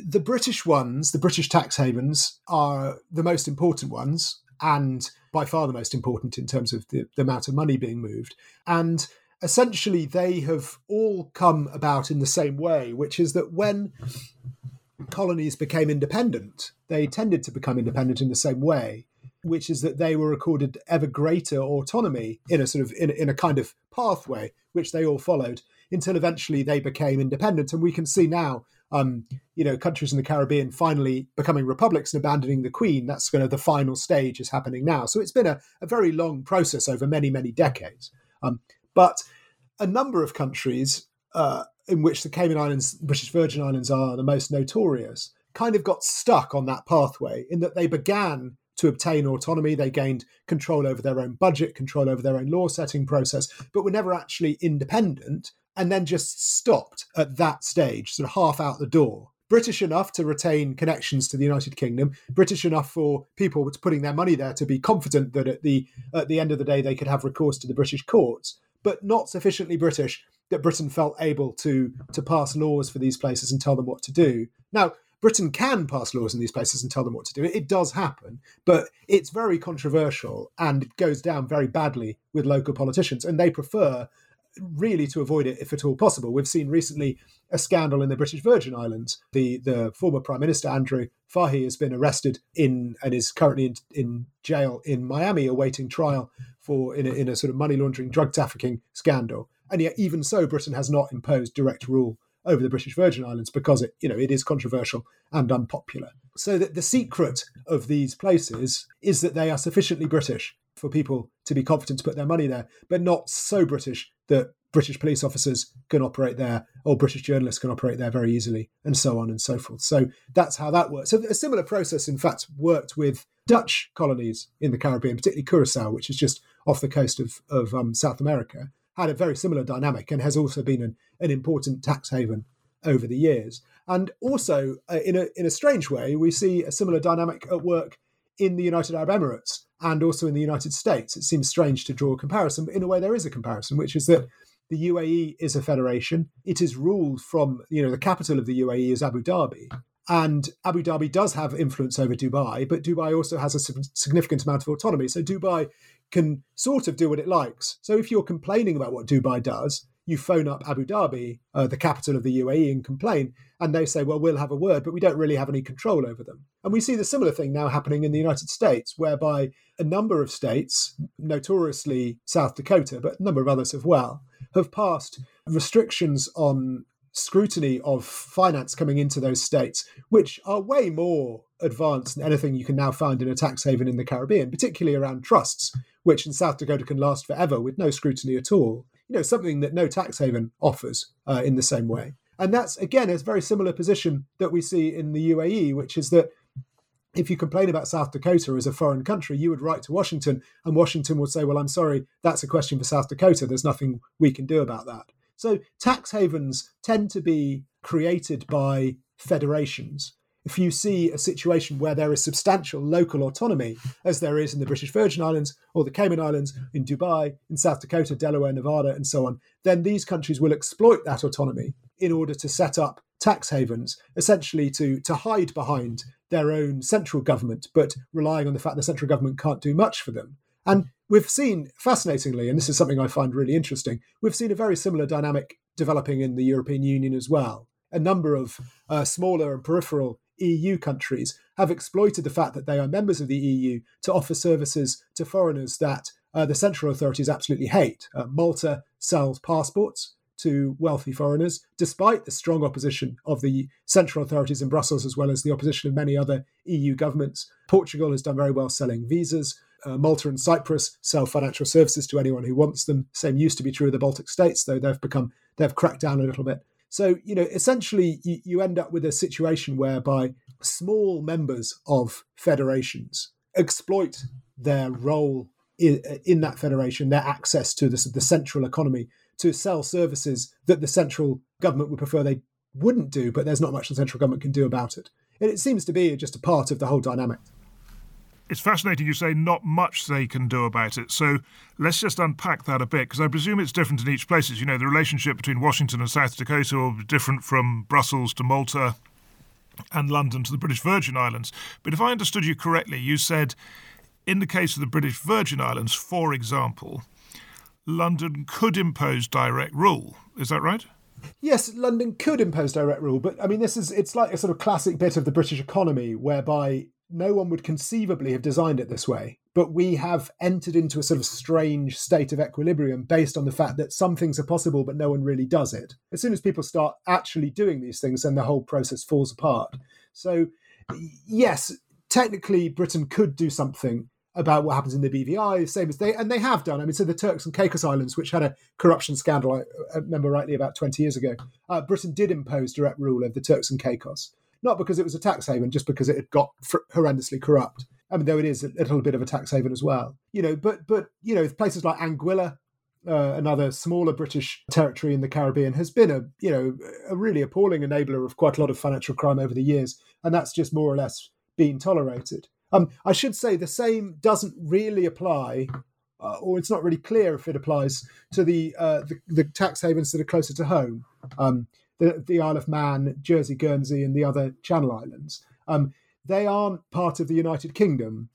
the British ones, the British tax havens, are the most important ones, and by far the most important in terms of the, the amount of money being moved. And essentially, they have all come about in the same way, which is that when colonies became independent, they tended to become independent in the same way which is that they were accorded ever greater autonomy in a sort of in, in a kind of pathway which they all followed until eventually they became independent. And we can see now um, you know countries in the caribbean finally becoming republics and abandoning the queen. That's kind of the final stage is happening now. So it's been a, a very long process over many many decades. Um, but a number of countries uh, in which the cayman islands british virgin islands are the most notorious kind of got stuck on that pathway in that they began to obtain autonomy. They gained control over their own budget, control over their own law setting process, but were never actually independent and then just stopped at that stage, sort of half out the door. British enough to retain connections to the United Kingdom, British enough for people putting their money there to be confident that at the at the end of the day they could have recourse to the British courts, but not sufficiently British that Britain felt able to to pass laws for these places and tell them what to do. Now, Britain can pass laws in these places and tell them what to do. It does happen, but it's very controversial and it goes down very badly with local politicians, and they prefer really to avoid it if at all possible. We've seen recently a scandal in the British Virgin Islands. The the former Prime Minister Andrew Fahie has been arrested in and is currently in, in jail in Miami awaiting trial for in a, in a sort of money laundering drug trafficking scandal. And yet, even so, Britain has not imposed direct rule over the British Virgin Islands because it, you know, it is controversial and unpopular. So that the secret of these places is that they are sufficiently British for people to be confident to put their money there, but not so British that British police officers can operate there, or British journalists can operate there very easily, and so on and so forth. So that's how that works. So a similar process, in fact, worked with Dutch colonies in the Caribbean, particularly Curacao, which is just off the coast of, of um, South America, had a very similar dynamic and has also been an, an important tax haven over the years. And also, uh, in a in a strange way, we see a similar dynamic at work in the United Arab Emirates and also in the United States. It seems strange to draw a comparison, but in a way, there is a comparison, which is that the UAE is a federation. It is ruled from, you know, the capital of the UAE is Abu Dhabi. And Abu Dhabi does have influence over Dubai, but Dubai also has a significant amount of autonomy. So Dubai can sort of do what it likes. So if you're complaining about what Dubai does, you phone up Abu Dhabi, uh, the capital of the UAE, and complain, and they say, well, we'll have a word, but we don't really have any control over them. And we see the similar thing now happening in the United States, whereby a number of states, notoriously South Dakota, but a number of others as well, have passed restrictions on scrutiny of finance coming into those states, which are way more advanced than anything you can now find in a tax haven in the Caribbean, particularly around trusts, which in South Dakota can last forever with no scrutiny at all. You know, something that no tax haven offers uh, in the same way. And that's, again, a very similar position that we see in the UAE, which is that if you complain about South Dakota as a foreign country, you would write to Washington, and Washington would say, Well, I'm sorry, that's a question for South Dakota. There's nothing we can do about that. So tax havens tend to be created by federations. If you see a situation where there is substantial local autonomy, as there is in the British Virgin Islands or the Cayman Islands, in Dubai, in South Dakota, Delaware, Nevada, and so on, then these countries will exploit that autonomy in order to set up tax havens, essentially to, to hide behind their own central government, but relying on the fact the central government can't do much for them. And we've seen, fascinatingly, and this is something I find really interesting, we've seen a very similar dynamic developing in the European Union as well. A number of uh, smaller and peripheral EU countries have exploited the fact that they are members of the EU to offer services to foreigners that uh, the central authorities absolutely hate. Uh, Malta sells passports to wealthy foreigners, despite the strong opposition of the central authorities in Brussels, as well as the opposition of many other EU governments. Portugal has done very well selling visas. Uh, Malta and Cyprus sell financial services to anyone who wants them. Same used to be true of the Baltic states, though they've become they've cracked down a little bit. So you know, essentially, you, you end up with a situation whereby small members of federations exploit their role in, in that federation, their access to the, the central economy to sell services that the central government would prefer they wouldn't do, but there's not much the central government can do about it. And it seems to be just a part of the whole dynamic. It's fascinating you say not much they can do about it. So let's just unpack that a bit, because I presume it's different in each place. You know, the relationship between Washington and South Dakota will be different from Brussels to Malta and London to the British Virgin Islands. But if I understood you correctly, you said in the case of the British Virgin Islands, for example, London could impose direct rule. Is that right? Yes, London could impose direct rule, but I mean, this is it's like a sort of classic bit of the British economy whereby no one would conceivably have designed it this way. But we have entered into a sort of strange state of equilibrium based on the fact that some things are possible, but no one really does it. As soon as people start actually doing these things, then the whole process falls apart. So, yes, technically, Britain could do something about what happens in the BVI, same as they and they have done. I mean, so the Turks and Caicos Islands, which had a corruption scandal, I, remember rightly about twenty years ago, uh, Britain did impose direct rule over the Turks and Caicos, not because it was a tax haven, just because it had got horrendously corrupt. I mean, though it is a little bit of a tax haven as well, you know. But but you know, places like Anguilla, uh, another smaller British territory in the Caribbean, has been a you know a really appalling enabler of quite a lot of financial crime over the years, and that's just more or less been tolerated. Um, I should say the same doesn't really apply, uh, or it's not really clear if it applies to the, uh, the, the tax havens that are closer to home, um, the, the Isle of Man, Jersey, Guernsey, and the other Channel Islands. Um, they aren't part of the United Kingdom.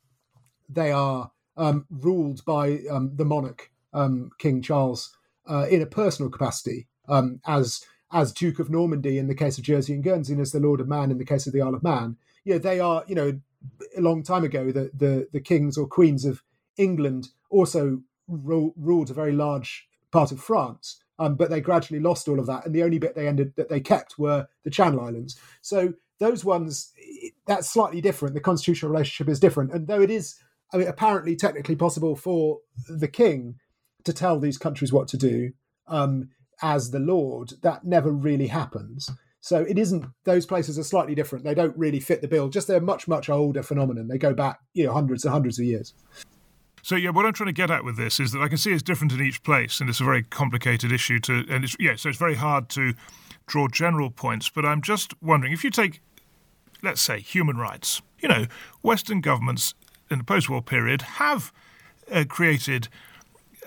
They are um, ruled by um, the monarch, um, King Charles, uh, in a personal capacity as as Duke of Normandy in the case of Jersey and Guernsey, and as the Lord of Man in the case of the Isle of Man. Yeah, they are, you know, a long time ago, the, the, the kings or queens of England also ru- ruled a very large part of France. Um, but they gradually lost all of that, and the only bit they ended that they kept were the Channel Islands. So those ones, that's slightly different. The constitutional relationship is different, and though it is, I mean, apparently technically possible for the king to tell these countries what to do, um, as the Lord, that never really happens. So it isn't. Those places are slightly different. They don't really fit the bill. Just they're much much older phenomenon. They go back you know hundreds and hundreds of years. So yeah, what I'm trying to get at with this is that I can see it's different in each place, and it's a very complicated issue to, and it's yeah, so it's very hard to draw general points. But I'm just wondering if you take, let's say, human rights. You know, Western governments in the post-war period have uh, created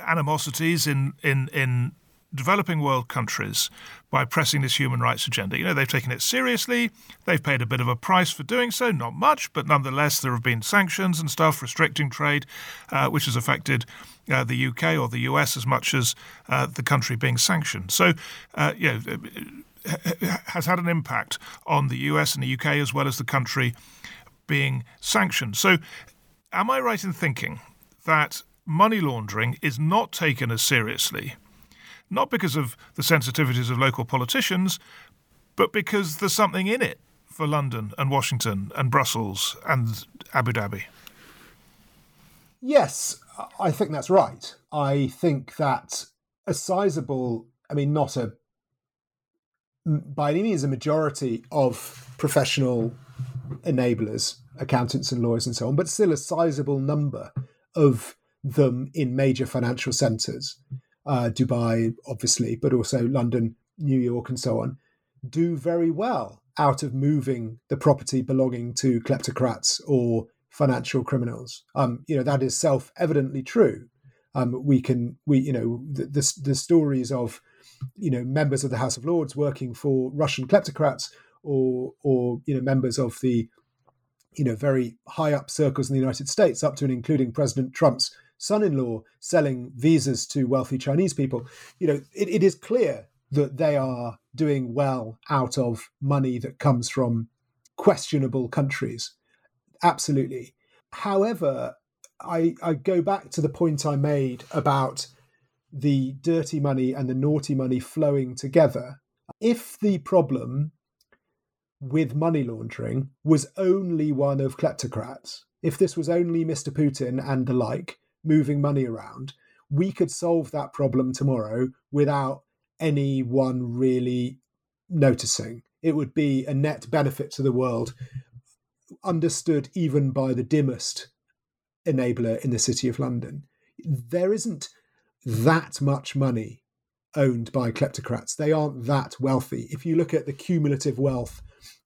animosities in in in developing world countries by pressing this human rights agenda. You know, they've taken it seriously. They've paid a bit of a price for doing so, not much, but nonetheless, there have been sanctions and stuff restricting trade, uh, which has affected uh, the UK or the US as much as uh, the country being sanctioned. So, uh, you know, has had an impact on the US and the UK as well as the country being sanctioned. So, am I right in thinking that money laundering is not taken as seriously? Not because of the sensitivities of local politicians, but because there's something in it for London and Washington and Brussels and Abu Dhabi. Yes, I think that's right. I think that a sizable, I mean, not a, by any means a majority of professional enablers, accountants and lawyers and so on, but still a sizable number of them in major financial centres uh, Dubai, obviously, but also London, New York, and so on, do very well out of moving the property belonging to kleptocrats or financial criminals. Um, you know that is self-evidently true. Um, we can, we, you know, the, the, the stories of, you know, members of the House of Lords working for Russian kleptocrats, or or you know, members of the, you know, very high up circles in the United States, up to and including President Trump's son-in-law selling visas to wealthy Chinese people, you know, it, it is clear that they are doing well out of money that comes from questionable countries. Absolutely. However, I, I go back to the point I made about the dirty money and the naughty money flowing together. If the problem with money laundering was only one of kleptocrats, if this was only Mr. Putin and the like, moving money around, we could solve that problem tomorrow without anyone really noticing. It would be a net benefit to the world, understood even by the dimmest enabler in the City of London. There isn't that much money owned by kleptocrats. They aren't that wealthy. If you look at the cumulative wealth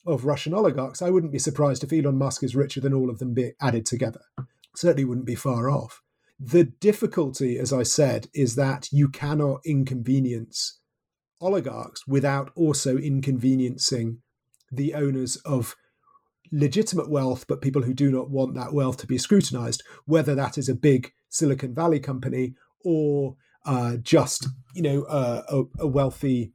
of Russian oligarchs, I wouldn't be surprised if Elon Musk is richer than all of them be added together. Certainly wouldn't be far off. The difficulty, as I said, is that you cannot inconvenience oligarchs without also inconveniencing the owners of legitimate wealth, but people who do not want that wealth to be scrutinized, whether that is a big Silicon Valley company or uh, just you know uh, a, a, wealthy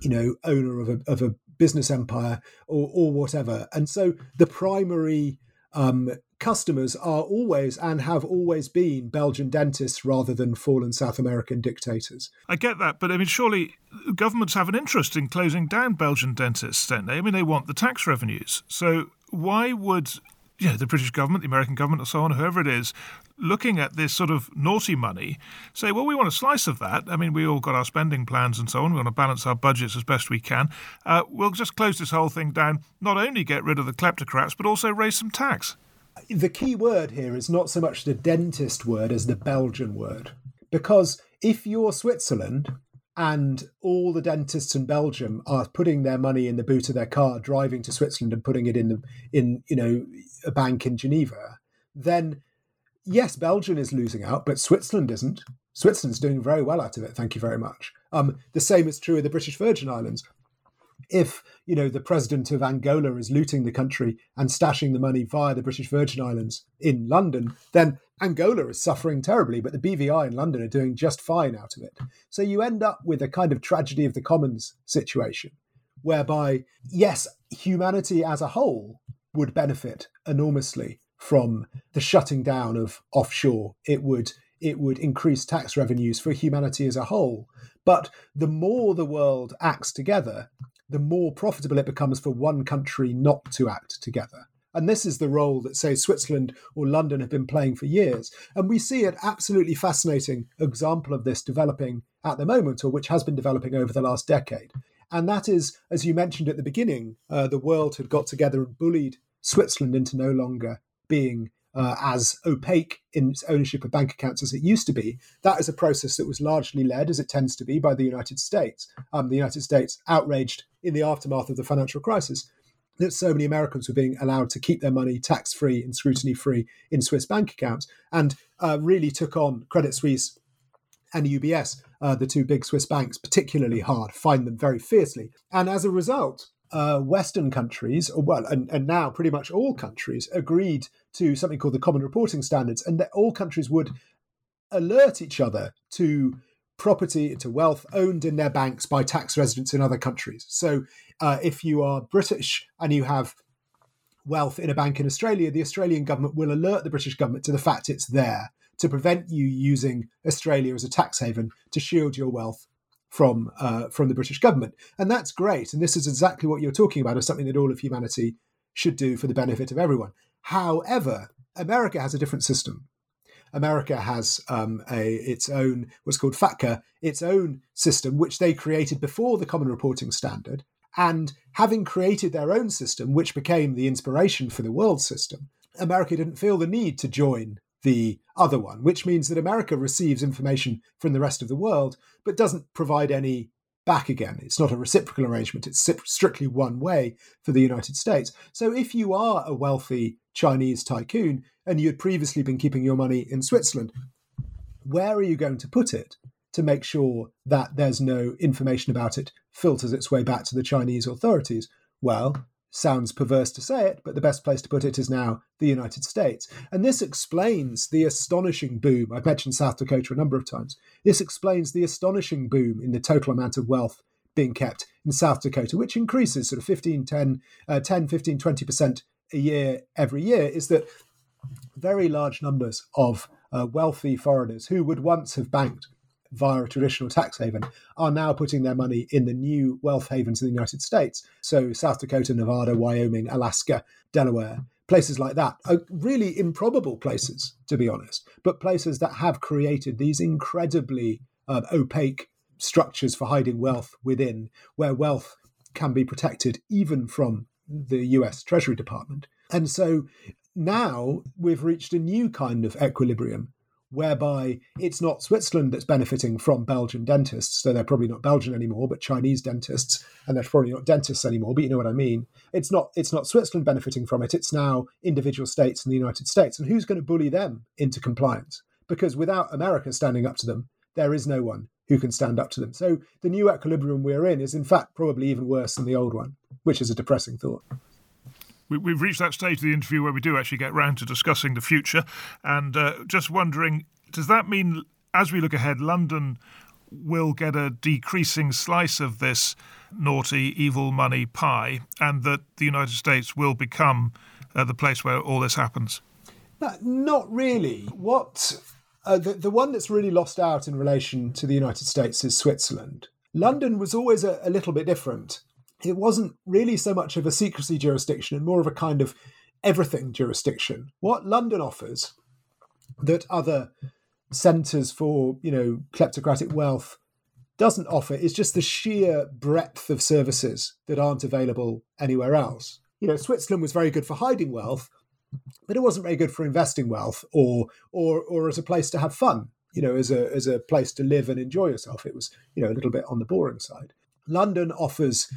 you know owner of a, of a business empire or, or whatever. And so the primary um, customers are always and have always been Belgian dentists rather than fallen South American dictators. I get that, but I mean, surely governments have an interest in closing down Belgian dentists, don't they? I mean, they want the tax revenues. So why would you know, the British government, the American government, or so on, whoever it is, looking at this sort of naughty money, say, well, we want a slice of that. I mean, we all got our spending plans and so on. We want to balance our budgets as best we can. Uh, we'll just close this whole thing down, not only get rid of the kleptocrats, but also raise some tax the key word here is not so much the dentist word as the Belgian word. Because if you're Switzerland and all the dentists in Belgium are putting their money in the boot of their car, driving to Switzerland and putting it in the, in you know a bank in Geneva, then yes, Belgium is losing out, but Switzerland isn't. Switzerland's doing very well out of it. Thank you very much. Um, the same is true of the British Virgin Islands if you know the president of Angola is looting the country and stashing the money via the British Virgin Islands in London, then Angola is suffering terribly, but the BVI in London are doing just fine out of it. So you end up with a kind of tragedy of the commons situation, whereby yes, humanity as a whole would benefit enormously from the shutting down of offshore. It would it would increase tax revenues for humanity as a whole. But the more the world acts together, the more profitable it becomes for one country not to act together. And this is the role that, say, Switzerland or London have been playing for years. And we see an absolutely fascinating example of this developing at the moment, or which has been developing over the last decade. And that is, as you mentioned at the beginning, uh, the world had got together and bullied Switzerland into no longer being uh, as opaque in its ownership of bank accounts as it used to be. That is a process that was largely led, as it tends to be, by the United States. Um, the United States outraged in the aftermath of the financial crisis that so many Americans were being allowed to keep their money tax free and scrutiny free in Swiss bank accounts, and uh, really took on Credit Suisse and UBS, uh, the two big Swiss banks, particularly hard, fined them very fiercely. And as a result, uh, Western countries, well, and, and now pretty much all countries, agreed to something called the Common Reporting Standards, and that all countries would alert each other to property, and to wealth owned in their banks by tax residents in other countries. So uh, if you are British and you have wealth in a bank in Australia, the Australian government will alert the British government to the fact it's there to prevent you using Australia as a tax haven to shield your wealth from uh, from the British government, and that's great. And this is exactly what you're talking about, as something that all of humanity should do for the benefit of everyone. However, America has a different system. America has um, a, its own what's called FATCA, its own system, which they created before the Common Reporting Standard. And having created their own system, which became the inspiration for the world system, America didn't feel the need to join the other one, which means that America receives information from the rest of the world, but doesn't provide any back again. It's not a reciprocal arrangement, it's strictly one way for the United States. So if you are a wealthy Chinese tycoon and you had previously been keeping your money in Switzerland, where are you going to put it to make sure that there's no information about it filters its way back to the Chinese authorities? Well, sounds perverse to say it, but the best place to put it is now the United States. And this explains the astonishing boom. I've mentioned South Dakota a number of times. This explains the astonishing boom in the total amount of wealth being kept in South Dakota, which increases sort of 15, 10, uh, 10 15, 20% a year every year, is that very large numbers of uh, wealthy foreigners who would once have banked via a traditional tax haven are now putting their money in the new wealth havens in the United States. So, South Dakota, Nevada, Wyoming, Alaska, Delaware, places like that are really improbable places, to be honest, but places that have created these incredibly uh, opaque structures for hiding wealth within, where wealth can be protected even from the US Treasury Department. And so now we've reached a new kind of equilibrium whereby it's not Switzerland that's benefiting from Belgian dentists, so they're probably not Belgian anymore, but Chinese dentists, and they're probably not dentists anymore, but you know what I mean. It's not it's not Switzerland benefiting from it, it's now individual states in the United States. And who's going to bully them into compliance? Because without America standing up to them, there is no one who can stand up to them. So the new equilibrium we're in is in fact probably even worse than the old one, which is a depressing thought we, have reached that stage of the interview where we do actually get round to discussing the future. And uh, just wondering, does that mean, as we look ahead, London will get a decreasing slice of this naughty, evil money pie, and that the United States will become uh, the place where all this happens? No, not really. What uh, the the one that's really lost out in relation to the United States is Switzerland. London was always a, a little bit different it wasn't really so much of a secrecy jurisdiction and more of a kind of everything jurisdiction. What London offers that other centres for, you know, kleptocratic wealth doesn't offer is just the sheer breadth of services that aren't available anywhere else. You know, Switzerland was very good for hiding wealth, but it wasn't very good for investing wealth or or or as a place to have fun. You know, as a as a place to live and enjoy yourself. It was, you know, a little bit on the boring side. London offers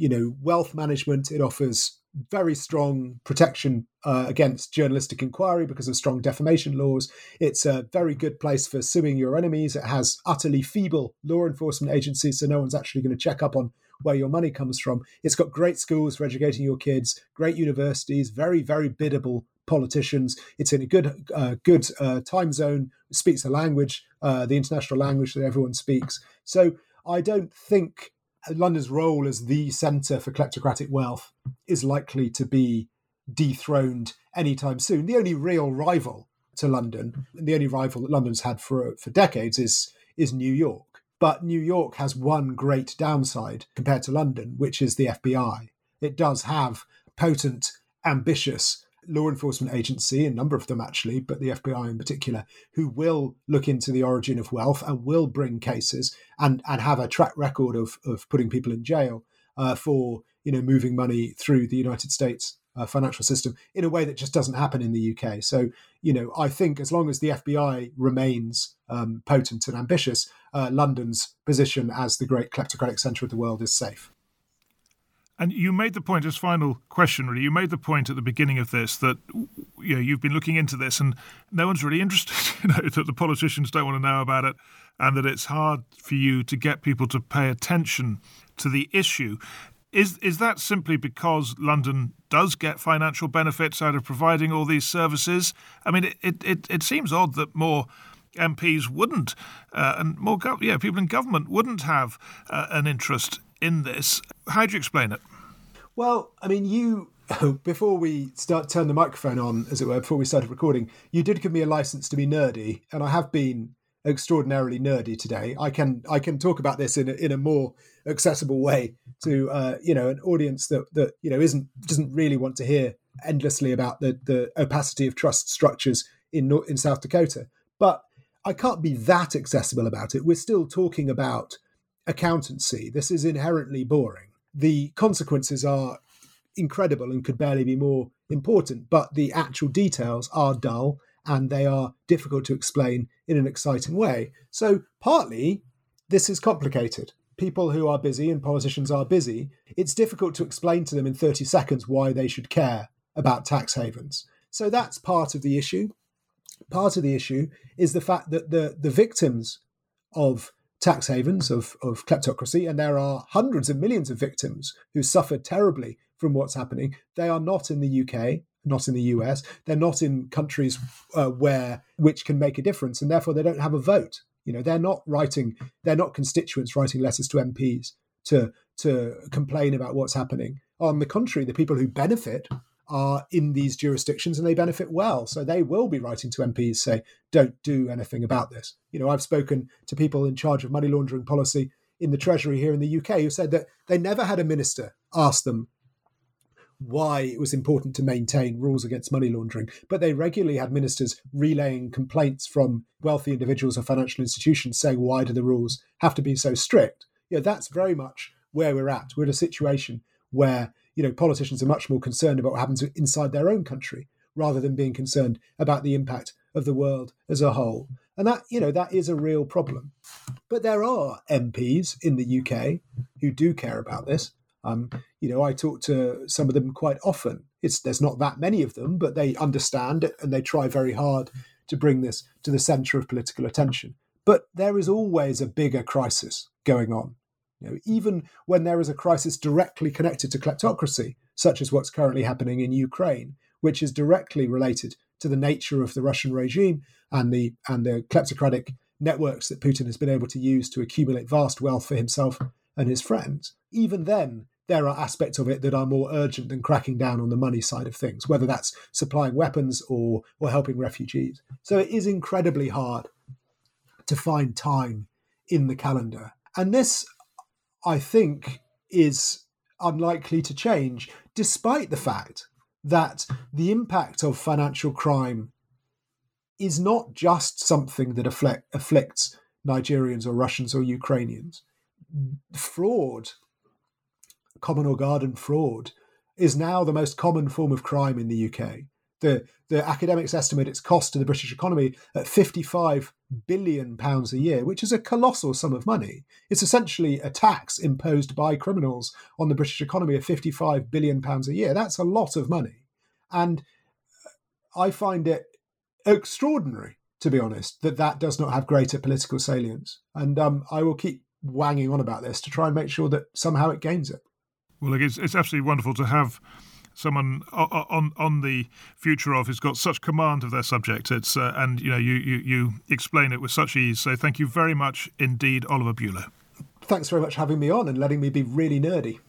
you know wealth management. It offers very strong protection uh, against journalistic inquiry because of strong defamation laws. It's a very good place for suing your enemies. It has utterly feeble law enforcement agencies, so no one's actually going to check up on where your money comes from. It's got great schools for educating your kids, great universities, very very biddable politicians. It's in a good uh, good uh, time zone. Speaks the language, uh, the international language that everyone speaks. So I don't think London's role as the centre for kleptocratic wealth is likely to be dethroned anytime soon. The only real rival to London, and the only rival that London's had for for decades, is is New York. But New York has one great downside compared to London, which is the FBI. It does have potent ambitious law enforcement agency, a number of them actually, but the FBI in particular, who will look into the origin of wealth and will bring cases and, and have a track record of, of putting people in jail uh, for you know moving money through the United States uh, financial system in a way that just doesn't happen in the UK. So you know I think as long as the FBI remains um, potent and ambitious, uh, London's position as the great kleptocratic centre of the world is safe. And you made the point, as final question, really, you made the point at the beginning of this that you know, you've been looking into this and no one's really <laughs> interested, you know, that the politicians don't want to know about it and that it's hard for you to get people to pay attention to the issue. Is is that simply because London does get financial benefits out of providing all these services? I mean, it it, it seems odd that more MPs wouldn't, uh, and more yeah, people in government wouldn't have uh, an interest in this. How do you explain it? Well, I mean, you <laughs> before we start turn the microphone on, as it were, before we started recording, you did give me a license to be nerdy, and I have been extraordinarily nerdy today. I can I can talk about this in a, in a more accessible way to uh, you know an audience that that you know isn't doesn't really want to hear endlessly about the the opacity of trust structures in North, in South Dakota. But I can't be that accessible about it. We're still talking about accountancy. This is inherently boring. The consequences are incredible and could barely be more important, but the actual details are dull and they are difficult to explain in an exciting way. So, partly, this is complicated. People who are busy and politicians are busy, it's difficult to explain to them in 30 seconds why they should care about tax havens. So, that's part of the issue. Part of the issue is the fact that the, the victims of tax havens of, of kleptocracy, and there are hundreds of millions of victims who suffered terribly from what's happening. They are not in the UK, not in the US. They're not in countries uh, where which can make a difference, and therefore they don't have a vote. You know, they're not writing, they're not constituents writing letters to MPs to to complain about what's happening. On the contrary, the people who benefit are in these jurisdictions and they benefit well. So they will be writing to MPs say, don't do anything about this. You know, I've spoken to people in charge of money laundering policy in the Treasury here in the UK who said that they never had a minister ask them why it was important to maintain rules against money laundering, but they regularly had ministers relaying complaints from wealthy individuals or financial institutions saying, why do the rules have to be so strict? You know, that's very much where we're at. We're in a situation where you know, politicians are much more concerned about what happens inside their own country rather than being concerned about the impact of the world as a whole. And that, you know, that is a real problem. But there are MPs in the UK who do care about this. Um, you know, I talk to some of them quite often. It's there's not that many of them, but they understand and they try very hard to bring this to the centre of political attention. But there is always a bigger crisis going on you know, even when there is a crisis directly connected to kleptocracy, such as what's currently happening in Ukraine, which is directly related to the nature of the Russian regime and the and the kleptocratic networks that Putin has been able to use to accumulate vast wealth for himself and his friends. Even then, there are aspects of it that are more urgent than cracking down on the money side of things, whether that's supplying weapons or or helping refugees. So it is incredibly hard to find time in the calendar. And this I think, is unlikely to change, despite the fact that the impact of financial crime is not just something that afflict, afflicts Nigerians or Russians or Ukrainians. Fraud, common or garden fraud, is now the most common form of crime in the UK the the academics estimate its cost to the British economy at 55 billion pounds a year, which is a colossal sum of money. It's essentially a tax imposed by criminals on the British economy of 55 billion pounds a year. That's a lot of money. And I find it extraordinary, to be honest, that that does not have greater political salience. And um, I will keep wanging on about this to try and make sure that somehow it gains it. Well, look, it's, it's absolutely wonderful to have someone on on the future of who's got such command of their subject. It's uh, and you know you, you you explain it with such ease. So thank you very much indeed, Oliver Bullough. Thanks very much for having me on and letting me be really nerdy.